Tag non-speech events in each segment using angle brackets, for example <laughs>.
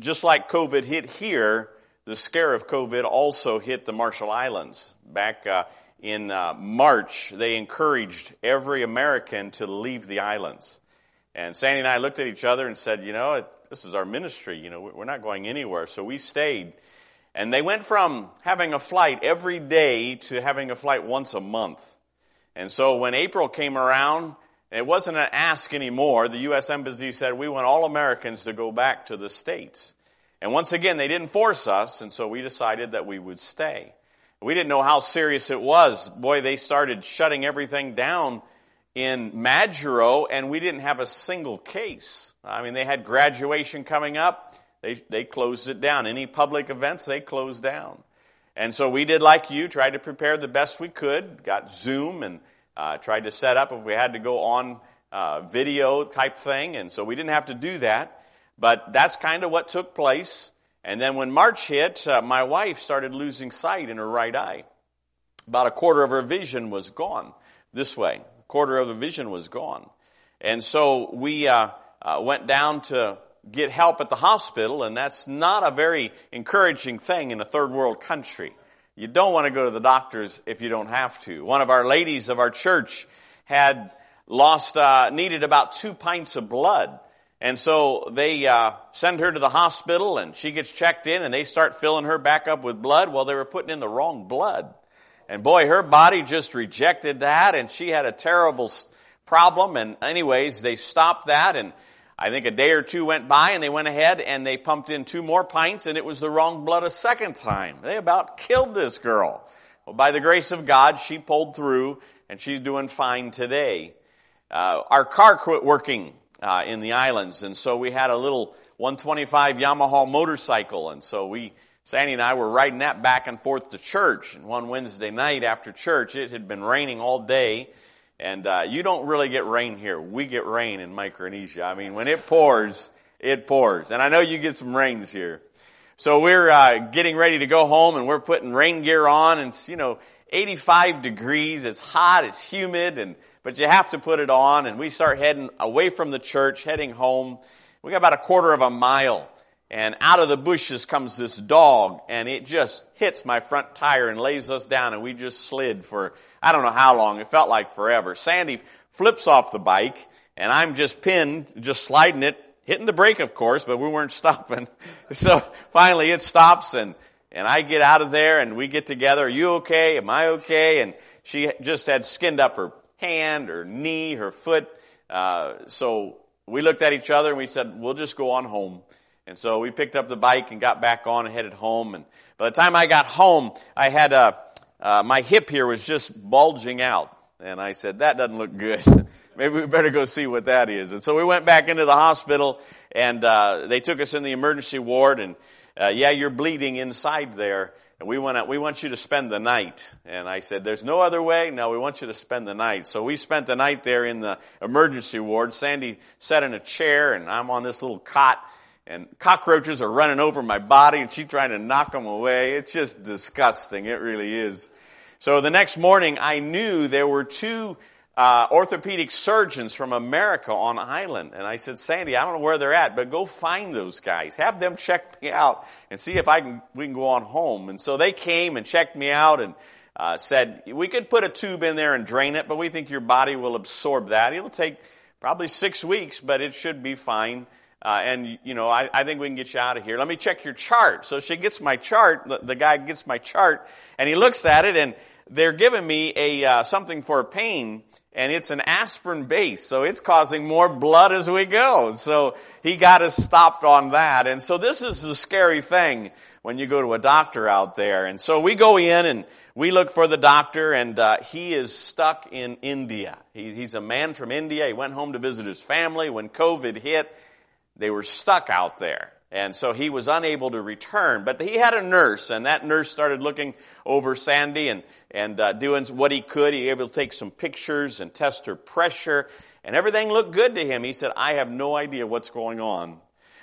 just like COVID hit here, the scare of COVID also hit the Marshall Islands. Back uh, in uh, March, they encouraged every American to leave the islands. And Sandy and I looked at each other and said, you know, this is our ministry. You know, we're not going anywhere. So we stayed. And they went from having a flight every day to having a flight once a month. And so when April came around, it wasn't an ask anymore. The U.S. Embassy said, we want all Americans to go back to the States. And once again, they didn't force us, and so we decided that we would stay. We didn't know how serious it was. Boy, they started shutting everything down in Majuro, and we didn't have a single case. I mean, they had graduation coming up. They, they closed it down. Any public events, they closed down. And so we did like you, tried to prepare the best we could, got Zoom and uh, tried to set up if we had to go on uh, video type thing. And so we didn't have to do that. But that's kind of what took place. And then when March hit, uh, my wife started losing sight in her right eye. About a quarter of her vision was gone this way A quarter of the vision was gone. And so we uh, uh, went down to get help at the hospital, and that's not a very encouraging thing in a third world country. You don't want to go to the doctors if you don't have to. One of our ladies of our church had lost, uh, needed about two pints of blood. And so they uh, send her to the hospital, and she gets checked in, and they start filling her back up with blood. Well, they were putting in the wrong blood. And boy, her body just rejected that and she had a terrible problem. And anyways, they stopped that and I think a day or two went by and they went ahead and they pumped in two more pints and it was the wrong blood a second time. They about killed this girl. Well, by the grace of God, she pulled through and she's doing fine today. Uh, our car quit working uh, in the islands and so we had a little 125 Yamaha motorcycle and so we Sandy and I were riding that back and forth to church. And one Wednesday night after church, it had been raining all day. And uh, you don't really get rain here. We get rain in Micronesia. I mean, when it pours, it pours. And I know you get some rains here. So we're uh, getting ready to go home, and we're putting rain gear on. And it's you know 85 degrees. It's hot. It's humid. And but you have to put it on. And we start heading away from the church, heading home. We got about a quarter of a mile and out of the bushes comes this dog and it just hits my front tire and lays us down and we just slid for, I don't know how long, it felt like forever. Sandy flips off the bike and I'm just pinned, just sliding it, hitting the brake of course, but we weren't <laughs> stopping. So finally it stops and, and I get out of there and we get together. Are you okay? Am I okay? And she just had skinned up her hand, her knee, her foot. Uh, so we looked at each other and we said, we'll just go on home. And so we picked up the bike and got back on and headed home. And by the time I got home, I had a, uh, my hip here was just bulging out. And I said, that doesn't look good. <laughs> Maybe we better go see what that is. And so we went back into the hospital and, uh, they took us in the emergency ward and, uh, yeah, you're bleeding inside there. And we went out, we want you to spend the night. And I said, there's no other way. No, we want you to spend the night. So we spent the night there in the emergency ward. Sandy sat in a chair and I'm on this little cot and cockroaches are running over my body and she's trying to knock them away. It's just disgusting. It really is. So the next morning I knew there were two uh, orthopedic surgeons from America on island. And I said, Sandy, I don't know where they're at, but go find those guys. Have them check me out and see if I can, we can go on home. And so they came and checked me out and uh, said, we could put a tube in there and drain it, but we think your body will absorb that. It'll take probably six weeks, but it should be fine. Uh, and you know, I, I, think we can get you out of here. Let me check your chart. So she gets my chart. The, the guy gets my chart, and he looks at it, and they're giving me a uh, something for pain, and it's an aspirin base, so it's causing more blood as we go. So he got us stopped on that, and so this is the scary thing when you go to a doctor out there. And so we go in and we look for the doctor, and uh, he is stuck in India. He, he's a man from India. He went home to visit his family when COVID hit they were stuck out there. And so he was unable to return. But he had a nurse, and that nurse started looking over Sandy and, and uh, doing what he could. He was able to take some pictures and test her pressure, and everything looked good to him. He said, I have no idea what's going on.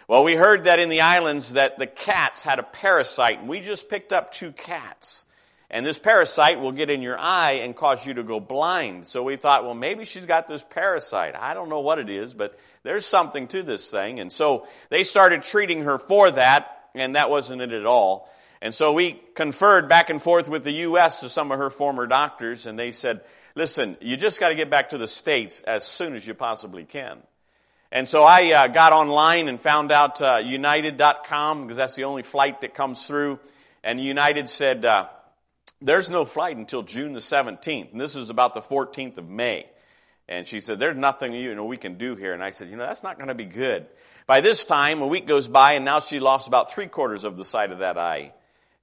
Well, we heard that in the islands that the cats had a parasite, and we just picked up two cats. And this parasite will get in your eye and cause you to go blind. So we thought, well, maybe she's got this parasite. I don't know what it is, but there's something to this thing. And so they started treating her for that, and that wasn't it at all. And so we conferred back and forth with the U.S. to some of her former doctors, and they said, listen, you just got to get back to the States as soon as you possibly can. And so I uh, got online and found out uh, United.com because that's the only flight that comes through. And United said, uh, there's no flight until June the 17th. And this is about the 14th of May. And she said, there's nothing you know we can do here. And I said, you know, that's not going to be good. By this time, a week goes by and now she lost about three quarters of the side of that eye.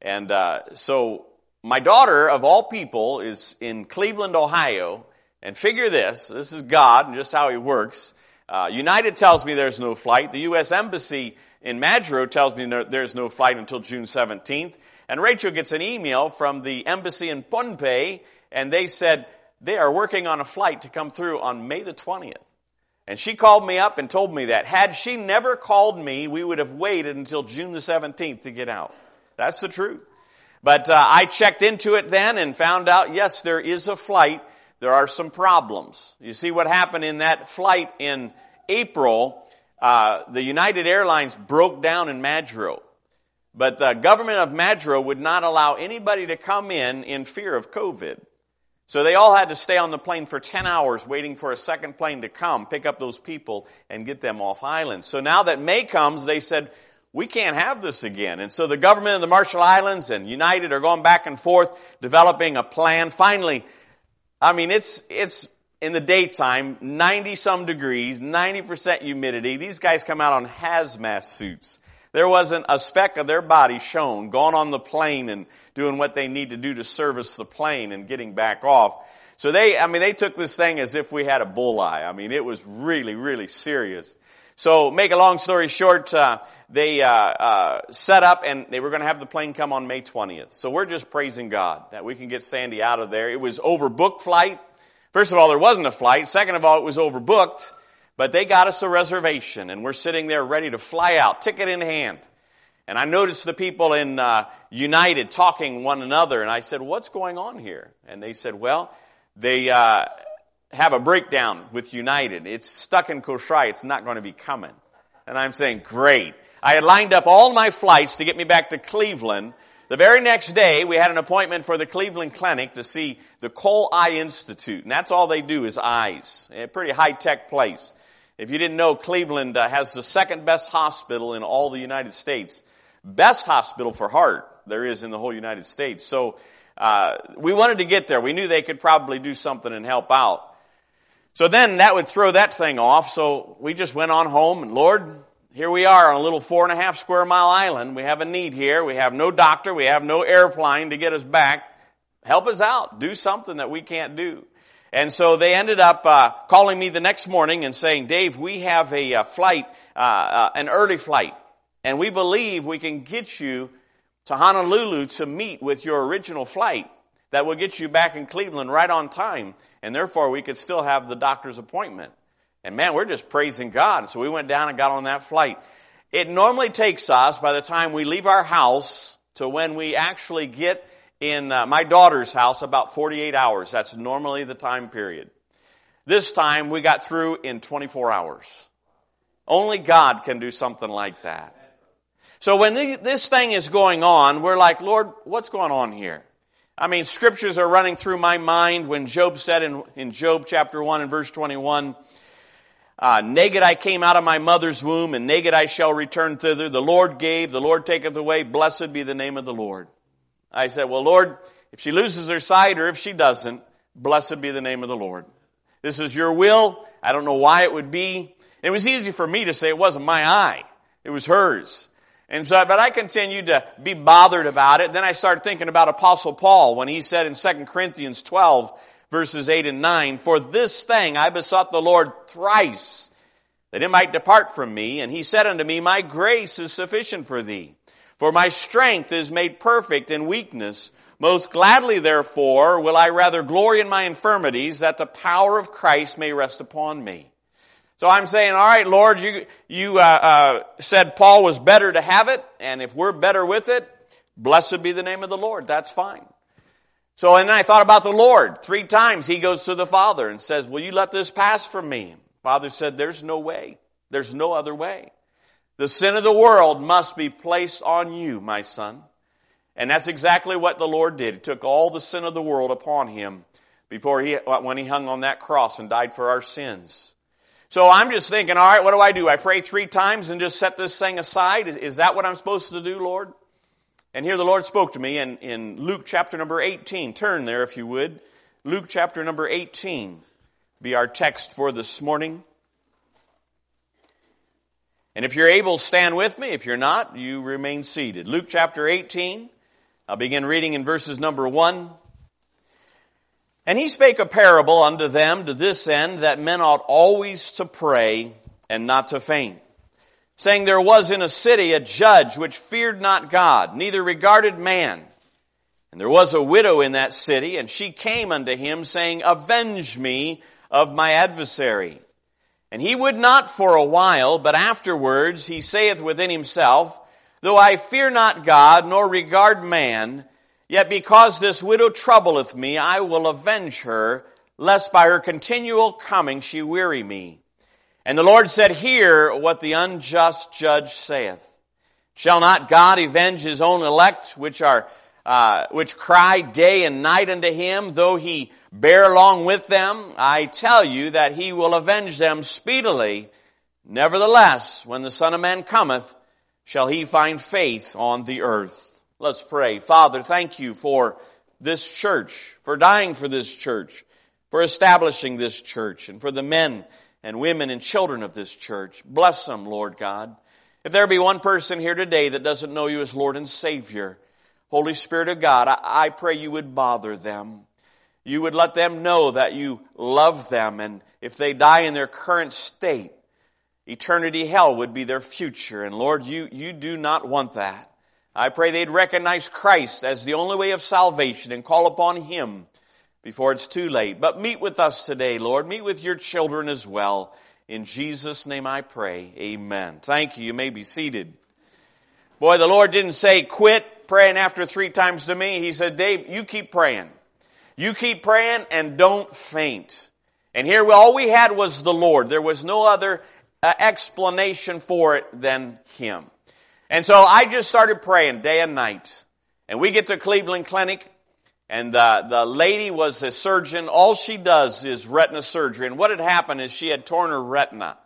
And uh, so my daughter, of all people, is in Cleveland, Ohio. And figure this, this is God and just how He works. Uh, United tells me there's no flight. The U.S. Embassy in Majuro tells me there's no flight until June 17th. And Rachel gets an email from the embassy in Pohnpei, and they said they are working on a flight to come through on May the 20th. And she called me up and told me that. Had she never called me, we would have waited until June the 17th to get out. That's the truth. But uh, I checked into it then and found out, yes, there is a flight. There are some problems. You see what happened in that flight in April, uh, the United Airlines broke down in Majuro. But the government of Majuro would not allow anybody to come in in fear of COVID. So they all had to stay on the plane for 10 hours waiting for a second plane to come, pick up those people, and get them off island. So now that May comes, they said, we can't have this again. And so the government of the Marshall Islands and United are going back and forth, developing a plan. Finally, I mean, it's, it's in the daytime, 90 some degrees, 90% humidity. These guys come out on hazmat suits. There wasn't a speck of their body shown, gone on the plane and doing what they need to do to service the plane and getting back off. So they, I mean, they took this thing as if we had a bullseye. I mean, it was really, really serious. So, make a long story short, uh, they uh, uh, set up and they were going to have the plane come on May 20th. So we're just praising God that we can get Sandy out of there. It was overbooked flight. First of all, there wasn't a flight. Second of all, it was overbooked. But they got us a reservation, and we're sitting there ready to fly out, ticket in hand. And I noticed the people in uh, United talking one another, and I said, "What's going on here?" And they said, "Well, they uh, have a breakdown with United. It's stuck in Kosrae. It's not going to be coming." And I'm saying, "Great." I had lined up all my flights to get me back to Cleveland. The very next day, we had an appointment for the Cleveland Clinic to see the Cole Eye Institute, and that's all they do is eyes. A pretty high tech place. If you didn't know, Cleveland uh, has the second best hospital in all the United States. Best hospital for heart there is in the whole United States. So uh, we wanted to get there. We knew they could probably do something and help out. So then that would throw that thing off. So we just went on home and Lord, here we are on a little four and a half square mile island. We have a need here. We have no doctor. We have no airplane to get us back. Help us out. Do something that we can't do. And so they ended up uh, calling me the next morning and saying, Dave, we have a, a uh, flight, uh, uh, an early flight, and we believe we can get you to Honolulu to meet with your original flight that will get you back in Cleveland right on time, and therefore we could still have the doctor's appointment. And man, we're just praising God. So we went down and got on that flight. It normally takes us by the time we leave our house to when we actually get in uh, my daughter's house about 48 hours. That's normally the time period. This time we got through in 24 hours. Only God can do something like that. So when this thing is going on, we're like, Lord, what's going on here? I mean, scriptures are running through my mind when Job said in, in Job chapter 1 and verse 21, uh, naked I came out of my mother's womb, and naked I shall return thither. The Lord gave, the Lord taketh away. Blessed be the name of the Lord. I said, well, Lord, if she loses her sight or if she doesn't, blessed be the name of the Lord. This is your will. I don't know why it would be. It was easy for me to say it wasn't my eye. It was hers. And so, but I continued to be bothered about it. Then I started thinking about Apostle Paul when he said in 2 Corinthians 12 verses 8 and 9, For this thing I besought the Lord thrice, that it might depart from me. And he said unto me, My grace is sufficient for thee. For my strength is made perfect in weakness. Most gladly, therefore, will I rather glory in my infirmities, that the power of Christ may rest upon me. So I'm saying, all right, Lord, you, you uh, uh, said Paul was better to have it, and if we're better with it, blessed be the name of the Lord. That's fine. So, and I thought about the Lord. Three times he goes to the Father and says, will you let this pass from me? Father said, there's no way. There's no other way. The sin of the world must be placed on you, my son. And that's exactly what the Lord did. He took all the sin of the world upon him before he, when he hung on that cross and died for our sins. So I'm just thinking, all right, what do I do? I pray three times and just set this thing aside? Is, is that what I'm supposed to do, Lord? And here the Lord spoke to me in, in Luke chapter number 18. Turn there if you would. Luke chapter number 18 be our text for this morning. And if you're able, stand with me. If you're not, you remain seated. Luke chapter 18. I'll begin reading in verses number 1. And he spake a parable unto them to this end that men ought always to pray and not to faint. Saying there was in a city a judge which feared not God, neither regarded man. And there was a widow in that city, and she came unto him saying, Avenge me of my adversary. And he would not for a while, but afterwards he saith within himself, Though I fear not God, nor regard man, yet because this widow troubleth me, I will avenge her, lest by her continual coming she weary me. And the Lord said, Hear what the unjust judge saith. Shall not God avenge his own elect, which are, uh, which cry day and night unto him, though he bear along with them, I tell you that he will avenge them speedily. Nevertheless, when the Son of Man cometh, shall he find faith on the earth. Let's pray. Father, thank you for this church, for dying for this church, for establishing this church, and for the men and women and children of this church. Bless them, Lord God. If there be one person here today that doesn't know you as Lord and Savior, Holy Spirit of God, I, I pray you would bother them you would let them know that you love them and if they die in their current state, eternity hell would be their future. And Lord, you, you do not want that. I pray they'd recognize Christ as the only way of salvation and call upon Him before it's too late. But meet with us today, Lord. Meet with your children as well. In Jesus' name I pray. Amen. Thank you. You may be seated. Boy, the Lord didn't say quit praying after three times to me. He said, Dave, you keep praying. You keep praying and don't faint. And here all we had was the Lord. There was no other uh, explanation for it than Him. And so I just started praying day and night. And we get to Cleveland Clinic and the, the lady was a surgeon. All she does is retina surgery. And what had happened is she had torn her retina.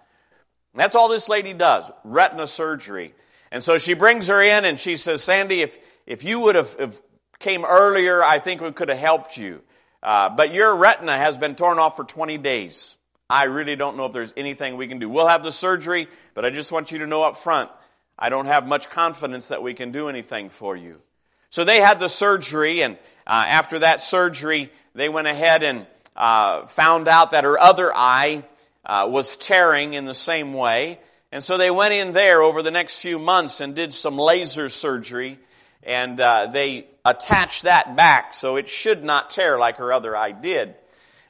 That's all this lady does, retina surgery. And so she brings her in and she says, Sandy, if, if you would have, came earlier, I think we could have helped you. Uh, but your retina has been torn off for 20 days. I really don't know if there's anything we can do. We'll have the surgery, but I just want you to know up front, I don't have much confidence that we can do anything for you. So they had the surgery, and uh, after that surgery, they went ahead and uh, found out that her other eye uh, was tearing in the same way. And so they went in there over the next few months and did some laser surgery and uh, they attached that back so it should not tear like her other eye did.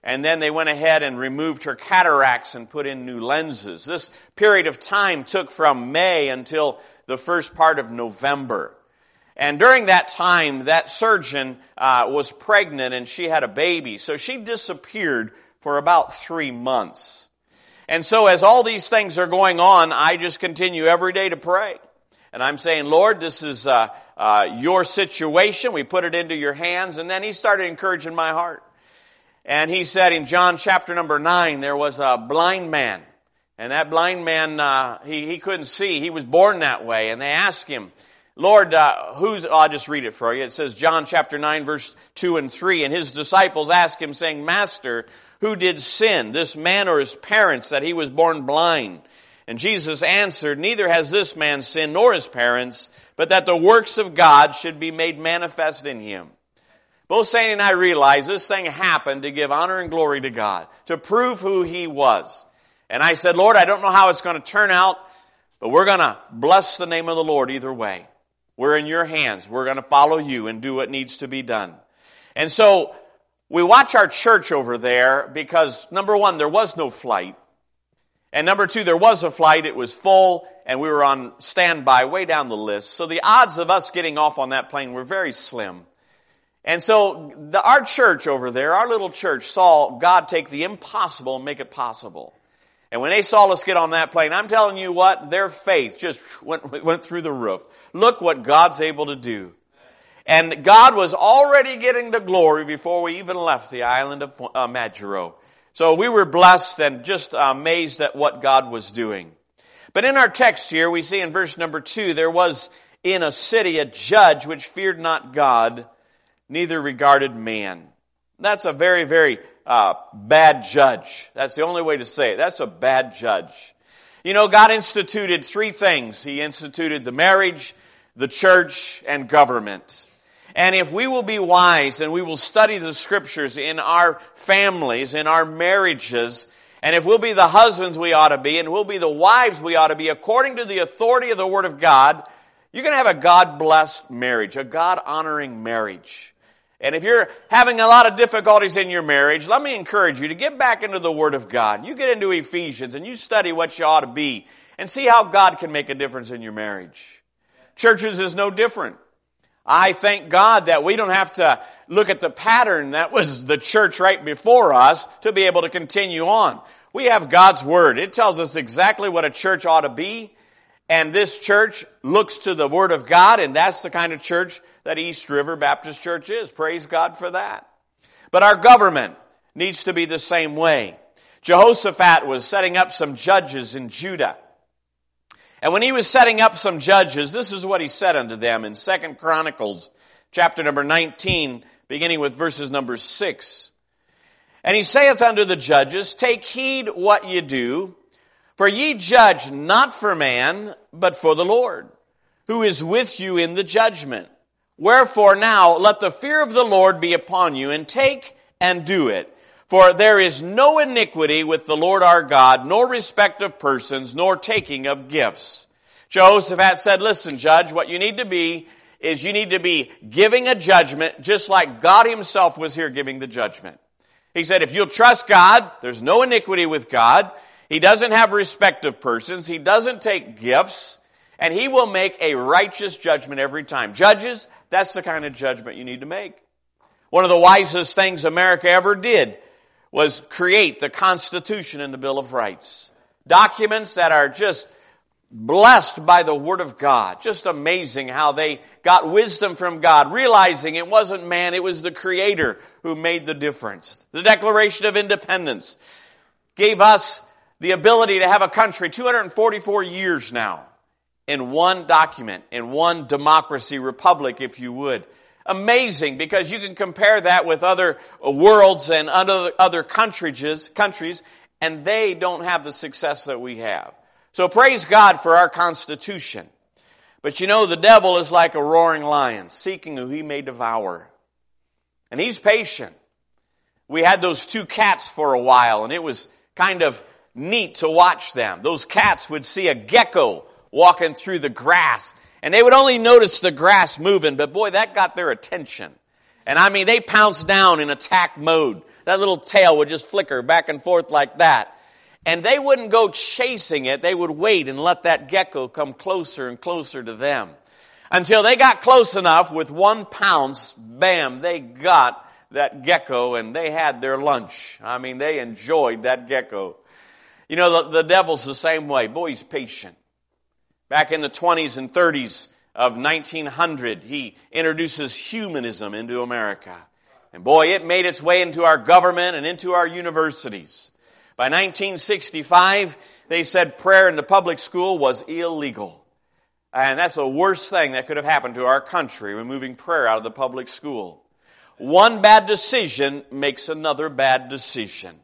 And then they went ahead and removed her cataracts and put in new lenses. This period of time took from May until the first part of November. And during that time, that surgeon uh, was pregnant and she had a baby. So she disappeared for about three months. And so as all these things are going on, I just continue every day to pray. And I'm saying, Lord, this is uh, uh, your situation. We put it into your hands. And then he started encouraging my heart. And he said in John chapter number nine, there was a blind man. And that blind man, uh, he, he couldn't see. He was born that way. And they asked him, Lord, uh, who's, I'll just read it for you. It says John chapter 9 verse 2 and 3. And his disciples asked him saying, Master, who did sin, this man or his parents, that he was born blind? And Jesus answered, Neither has this man sinned nor his parents, but that the works of God should be made manifest in him. Both Sandy and I realized this thing happened to give honor and glory to God, to prove who he was. And I said, Lord, I don't know how it's going to turn out, but we're going to bless the name of the Lord either way. We're in your hands. We're going to follow you and do what needs to be done. And so we watch our church over there because number one, there was no flight. And number two, there was a flight, it was full, and we were on standby way down the list. So the odds of us getting off on that plane were very slim. And so the, our church over there, our little church, saw God take the impossible and make it possible. And when they saw us get on that plane, I'm telling you what, their faith just <laughs> went, went through the roof. Look what God's able to do. And God was already getting the glory before we even left the island of uh, Majuro. So we were blessed and just amazed at what God was doing. But in our text here, we see in verse number two, there was in a city a judge which feared not God, neither regarded man. That's a very, very uh, bad judge. That's the only way to say it. That's a bad judge. You know, God instituted three things. He instituted the marriage, the church, and government. And if we will be wise and we will study the scriptures in our families, in our marriages, and if we'll be the husbands we ought to be, and we'll be the wives we ought to be, according to the authority of the Word of God, you're going to have a God-blessed marriage, a God-honoring marriage. And if you're having a lot of difficulties in your marriage, let me encourage you to get back into the Word of God. You get into Ephesians and you study what you ought to be and see how God can make a difference in your marriage. Churches is no different. I thank God that we don't have to look at the pattern that was the church right before us to be able to continue on. We have God's Word. It tells us exactly what a church ought to be. And this church looks to the Word of God, and that's the kind of church that East River Baptist Church is. Praise God for that. But our government needs to be the same way. Jehoshaphat was setting up some judges in Judah. And when he was setting up some judges, this is what he said unto them in Second Chronicles chapter number 19, beginning with verses number 6. And he saith unto the judges, Take heed what ye do, for ye judge not for man, but for the Lord, who is with you in the judgment. Wherefore now let the fear of the Lord be upon you, and take and do it. For there is no iniquity with the Lord our God, nor respect of persons, nor taking of gifts. Jehoshaphat said, listen, judge, what you need to be is you need to be giving a judgment just like God himself was here giving the judgment. He said, if you'll trust God, there's no iniquity with God. He doesn't have respect of persons. He doesn't take gifts. And he will make a righteous judgment every time. Judges, that's the kind of judgment you need to make. One of the wisest things America ever did was create the Constitution and the Bill of Rights. Documents that are just blessed by the Word of God. Just amazing how they got wisdom from God, realizing it wasn't man, it was the Creator who made the difference. The Declaration of Independence gave us the ability to have a country 244 years now in one document, in one democracy, republic, if you would amazing because you can compare that with other worlds and other, other countries, countries, and they don't have the success that we have. So praise God for our Constitution. But you know, the devil is like a roaring lion, seeking who he may devour. And he's patient. We had those two cats for a while, and it was kind of neat to watch them. Those cats would see a gecko walking through the grass, and they would only notice the grass moving, but boy, that got their attention. And I mean, they pounced down in attack mode. That little tail would just flicker back and forth like that. And they wouldn't go chasing it. They would wait and let that gecko come closer and closer to them. Until they got close enough with one pounce, bam, they got that gecko and they had their lunch. I mean, they enjoyed that gecko. You know, the, the devil's the same way. Boy, he's patient. Back in the 20s and 30s of 1900, he introduces humanism into America. And boy, it made its way into our government and into our universities. By 1965, they said prayer in the public school was illegal. And that's the worst thing that could have happened to our country, removing prayer out of the public school. One bad decision makes another bad decision.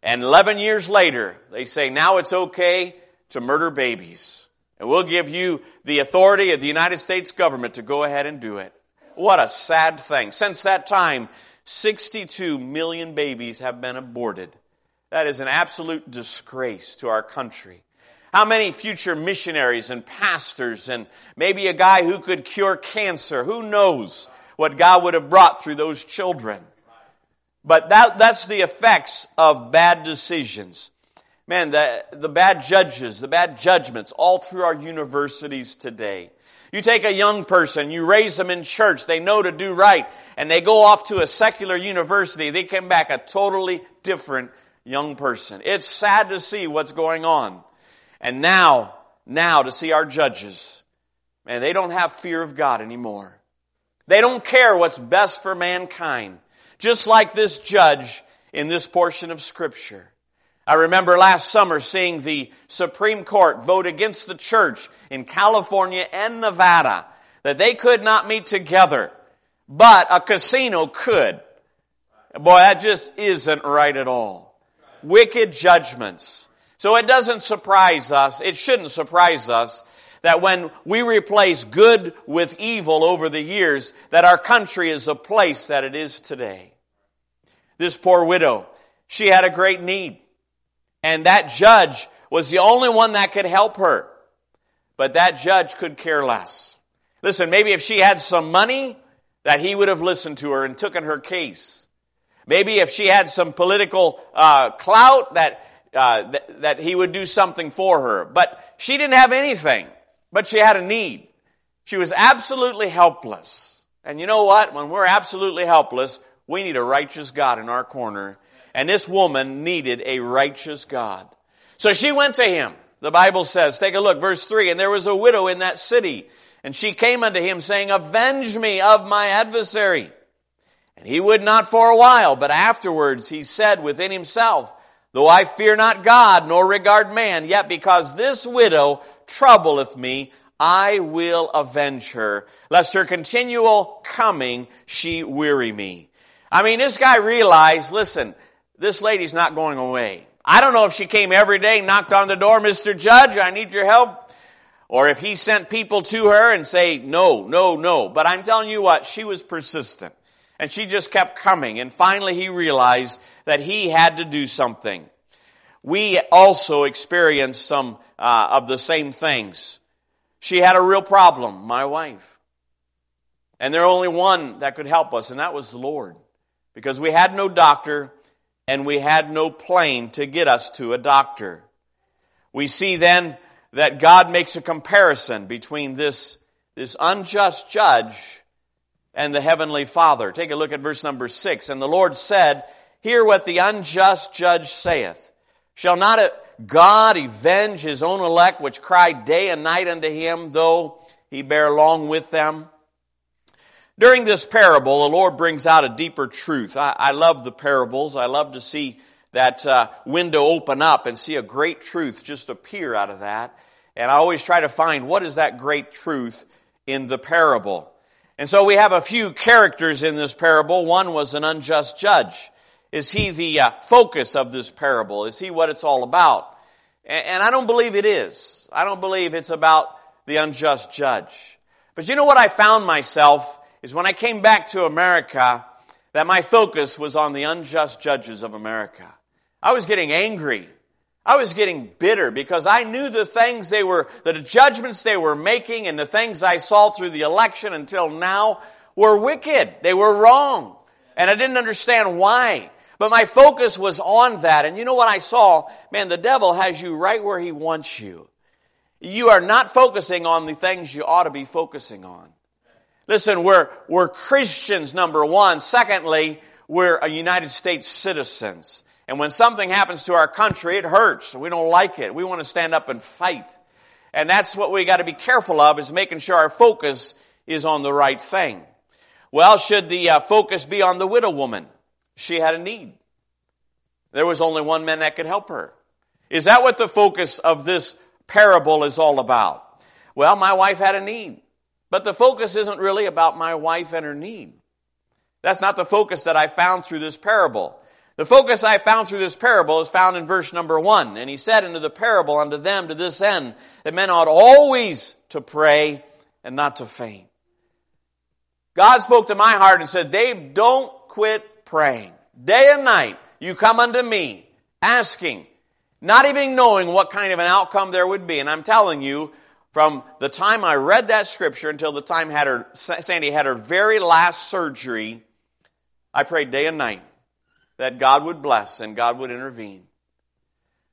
And 11 years later, they say now it's okay to murder babies. And we'll give you the authority of the United States government to go ahead and do it. What a sad thing. Since that time, 62 million babies have been aborted. That is an absolute disgrace to our country. How many future missionaries and pastors and maybe a guy who could cure cancer? Who knows what God would have brought through those children? But that, that's the effects of bad decisions man, the, the bad judges, the bad judgments all through our universities today. You take a young person, you raise them in church, they know to do right, and they go off to a secular university, they come back a totally different young person. It's sad to see what's going on. And now, now to see our judges. Man, they don't have fear of God anymore. They don't care what's best for mankind. Just like this judge in this portion of scripture. I remember last summer seeing the Supreme Court vote against the church in California and Nevada that they could not meet together, but a casino could. Boy, that just isn't right at all. Wicked judgments. So it doesn't surprise us, it shouldn't surprise us that when we replace good with evil over the years, that our country is a place that it is today. This poor widow, she had a great need. And that judge was the only one that could help her. But that judge could care less. Listen, maybe if she had some money, that he would have listened to her and taken her case. Maybe if she had some political uh, clout, that, uh, th- that he would do something for her. But she didn't have anything. But she had a need. She was absolutely helpless. And you know what? When we're absolutely helpless, we need a righteous God in our corner. And this woman needed a righteous God. So she went to him. The Bible says, take a look, verse 3, and there was a widow in that city, and she came unto him saying, Avenge me of my adversary. And he would not for a while, but afterwards he said within himself, Though I fear not God, nor regard man, yet because this widow troubleth me, I will avenge her, lest her continual coming she weary me. I mean, this guy realized, listen, this lady's not going away. I don't know if she came every day, knocked on the door, Mr. Judge, I need your help. Or if he sent people to her and say, no, no, no. But I'm telling you what, she was persistent. And she just kept coming. And finally he realized that he had to do something. We also experienced some uh, of the same things. She had a real problem, my wife. And there only one that could help us, and that was the Lord. Because we had no doctor and we had no plane to get us to a doctor. We see then that God makes a comparison between this, this unjust judge and the heavenly father. Take a look at verse number six. And the Lord said, hear what the unjust judge saith. Shall not God avenge his own elect which cry day and night unto him, though he bear long with them? During this parable, the Lord brings out a deeper truth. I, I love the parables. I love to see that uh, window open up and see a great truth just appear out of that. And I always try to find what is that great truth in the parable. And so we have a few characters in this parable. One was an unjust judge. Is he the uh, focus of this parable? Is he what it's all about? And, and I don't believe it is. I don't believe it's about the unjust judge. But you know what I found myself is when I came back to America, that my focus was on the unjust judges of America. I was getting angry. I was getting bitter because I knew the things they were, the judgments they were making and the things I saw through the election until now were wicked. They were wrong. And I didn't understand why. But my focus was on that. And you know what I saw? Man, the devil has you right where he wants you. You are not focusing on the things you ought to be focusing on. Listen, we're, we're Christians, number one. Secondly, we're a United States citizens. And when something happens to our country, it hurts. We don't like it. We want to stand up and fight. And that's what we got to be careful of is making sure our focus is on the right thing. Well, should the uh, focus be on the widow woman? She had a need. There was only one man that could help her. Is that what the focus of this parable is all about? Well, my wife had a need. But the focus isn't really about my wife and her need. That's not the focus that I found through this parable. The focus I found through this parable is found in verse number one. And he said into the parable unto them to this end that men ought always to pray and not to faint. God spoke to my heart and said, Dave, don't quit praying. Day and night, you come unto me asking, not even knowing what kind of an outcome there would be. And I'm telling you, from the time I read that scripture until the time had her, Sandy had her very last surgery, I prayed day and night that God would bless and God would intervene.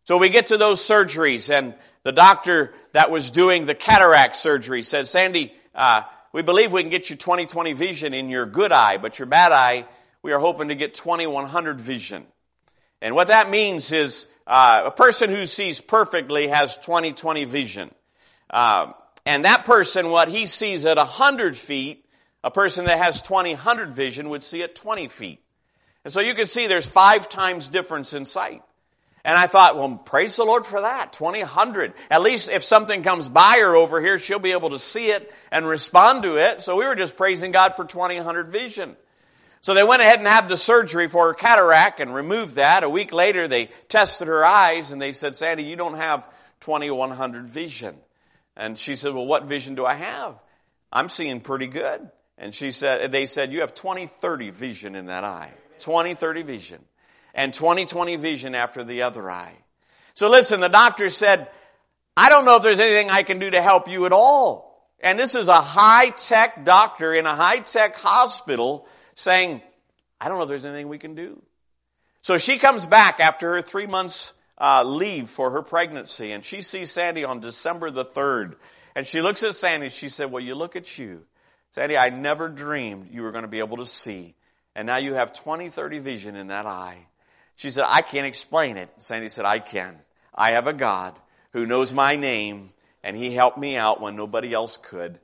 So we get to those surgeries and the doctor that was doing the cataract surgery said, Sandy, uh, we believe we can get you 20/20 vision in your good eye, but your bad eye, we are hoping to get 2100 vision. And what that means is uh, a person who sees perfectly has 20-20 vision. Uh, and that person, what he sees at 100 feet, a person that has 20-100 vision would see at 20 feet. And so you can see there's five times difference in sight. And I thought, well, praise the Lord for that. 20, At least if something comes by her over here, she'll be able to see it and respond to it. So we were just praising God for 20, vision. So they went ahead and had the surgery for her cataract and removed that. A week later, they tested her eyes and they said, Sandy, you don't have 2100 vision. And she said, well, what vision do I have? I'm seeing pretty good. And she said, they said, you have 2030 vision in that eye. 2030 vision and 20/20 vision after the other eye. So listen, the doctor said, I don't know if there's anything I can do to help you at all. And this is a high-tech doctor in a high-tech hospital saying, I don't know if there's anything we can do. So she comes back after her three months uh, leave for her pregnancy and she sees Sandy on December the 3rd. And she looks at Sandy she said, well, you look at you. Sandy, I never dreamed you were going to be able to see. And now you have 20/30 vision in that eye. She said, I can't explain it. Sandy said, I can. I have a God who knows my name and he helped me out when nobody else could.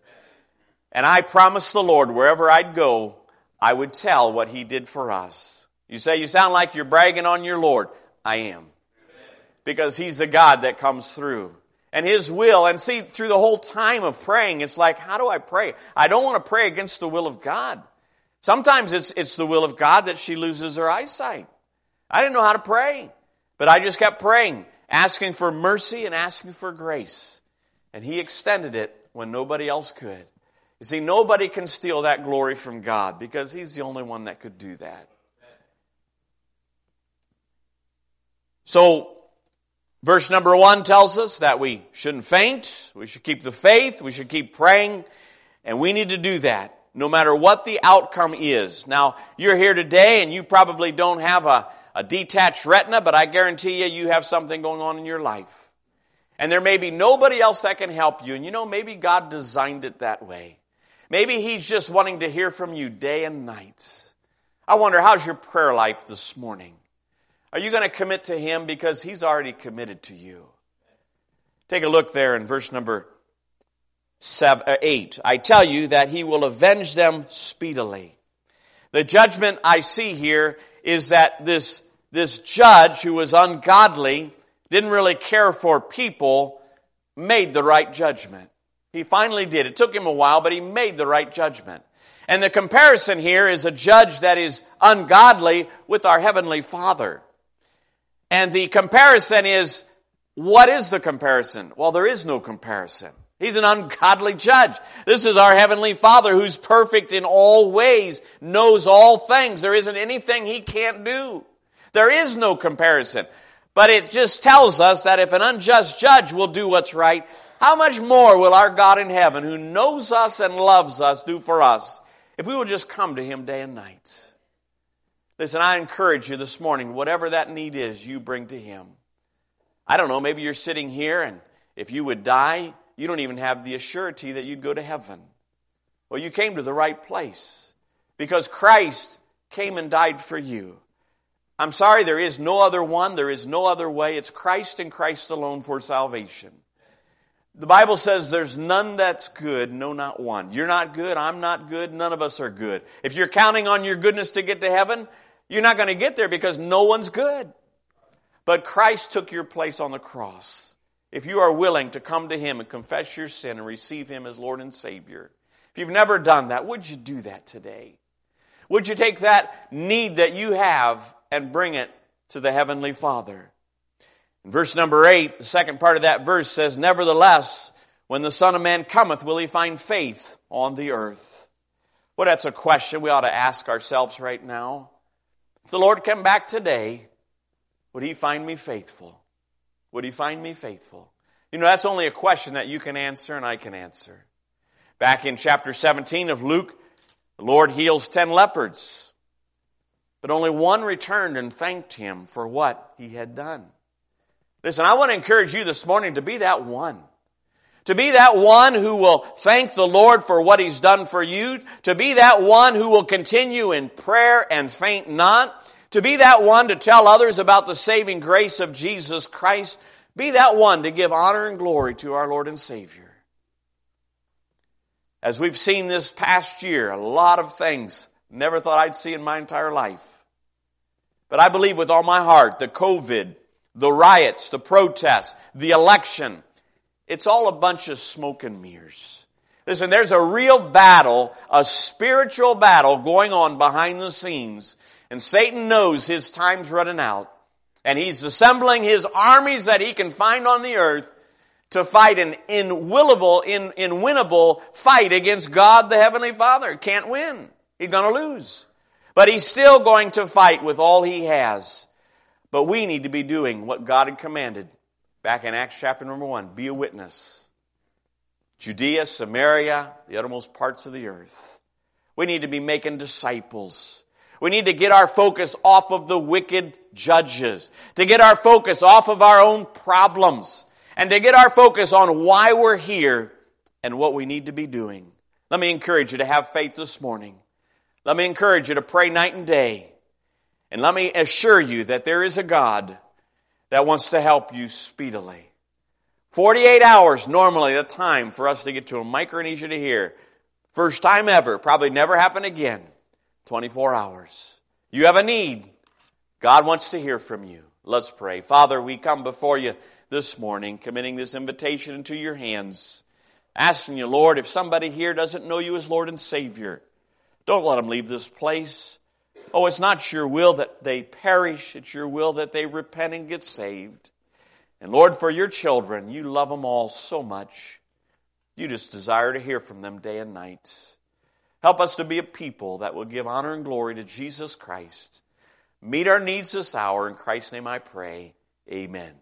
And I promised the Lord wherever I'd go, I would tell what he did for us. You say you sound like you're bragging on your Lord. I am. Because he's the God that comes through. And his will, and see, through the whole time of praying, it's like, how do I pray? I don't want to pray against the will of God. Sometimes it's, it's the will of God that she loses her eyesight. I didn't know how to pray, but I just kept praying, asking for mercy and asking for grace. And He extended it when nobody else could. You see, nobody can steal that glory from God because He's the only one that could do that. So, verse number one tells us that we shouldn't faint, we should keep the faith, we should keep praying, and we need to do that no matter what the outcome is. Now, you're here today and you probably don't have a a detached retina, but I guarantee you, you have something going on in your life. And there may be nobody else that can help you. And you know, maybe God designed it that way. Maybe He's just wanting to hear from you day and night. I wonder, how's your prayer life this morning? Are you going to commit to Him because He's already committed to you? Take a look there in verse number seven, uh, 8. I tell you that He will avenge them speedily. The judgment I see here is that this, this judge who was ungodly, didn't really care for people, made the right judgment. He finally did. It took him a while, but he made the right judgment. And the comparison here is a judge that is ungodly with our Heavenly Father. And the comparison is, what is the comparison? Well, there is no comparison. He's an ungodly judge. This is our Heavenly Father who's perfect in all ways, knows all things. There isn't anything He can't do. There is no comparison. But it just tells us that if an unjust judge will do what's right, how much more will our God in heaven, who knows us and loves us, do for us if we will just come to Him day and night? Listen, I encourage you this morning, whatever that need is, you bring to Him. I don't know, maybe you're sitting here and if you would die, you don't even have the assurity that you'd go to heaven. Well, you came to the right place because Christ came and died for you. I'm sorry, there is no other one, there is no other way. It's Christ and Christ alone for salvation. The Bible says there's none that's good, no, not one. You're not good, I'm not good, none of us are good. If you're counting on your goodness to get to heaven, you're not going to get there because no one's good. But Christ took your place on the cross. If you are willing to come to Him and confess your sin and receive Him as Lord and Savior, if you've never done that, would you do that today? Would you take that need that you have and bring it to the Heavenly Father? In verse number eight, the second part of that verse says, Nevertheless, when the Son of Man cometh, will he find faith on the earth? Well, that's a question we ought to ask ourselves right now. If the Lord come back today, would he find me faithful? Would he find me faithful? You know, that's only a question that you can answer and I can answer. Back in chapter 17 of Luke, the Lord heals 10 leopards. But only one returned and thanked him for what he had done. Listen, I want to encourage you this morning to be that one. To be that one who will thank the Lord for what He's done for you. To be that one who will continue in prayer and faint not to be that one to tell others about the saving grace of Jesus Christ. Be that one to give honor and glory to our Lord and Savior. As we've seen this past year, a lot of things never thought I'd see in my entire life. But I believe with all my heart the COVID, the riots, the protests, the election, it's all a bunch of smoke and mirrors. Listen, there's a real battle, a spiritual battle going on behind the scenes. And Satan knows his time's running out. And he's assembling his armies that he can find on the earth to fight an inwillable, in, inwinnable fight against God the Heavenly Father. Can't win. He's gonna lose. But he's still going to fight with all he has. But we need to be doing what God had commanded back in Acts chapter number one. Be a witness. Judea, Samaria, the uttermost parts of the earth. We need to be making disciples. We need to get our focus off of the wicked judges, to get our focus off of our own problems, and to get our focus on why we're here and what we need to be doing. Let me encourage you to have faith this morning. Let me encourage you to pray night and day. And let me assure you that there is a God that wants to help you speedily. 48 hours normally the time for us to get to a Micronesia to hear. First time ever, probably never happen again. 24 hours. You have a need. God wants to hear from you. Let's pray. Father, we come before you this morning, committing this invitation into your hands, asking you, Lord, if somebody here doesn't know you as Lord and Savior, don't let them leave this place. Oh, it's not your will that they perish. It's your will that they repent and get saved. And Lord, for your children, you love them all so much. You just desire to hear from them day and night. Help us to be a people that will give honor and glory to Jesus Christ. Meet our needs this hour. In Christ's name I pray. Amen.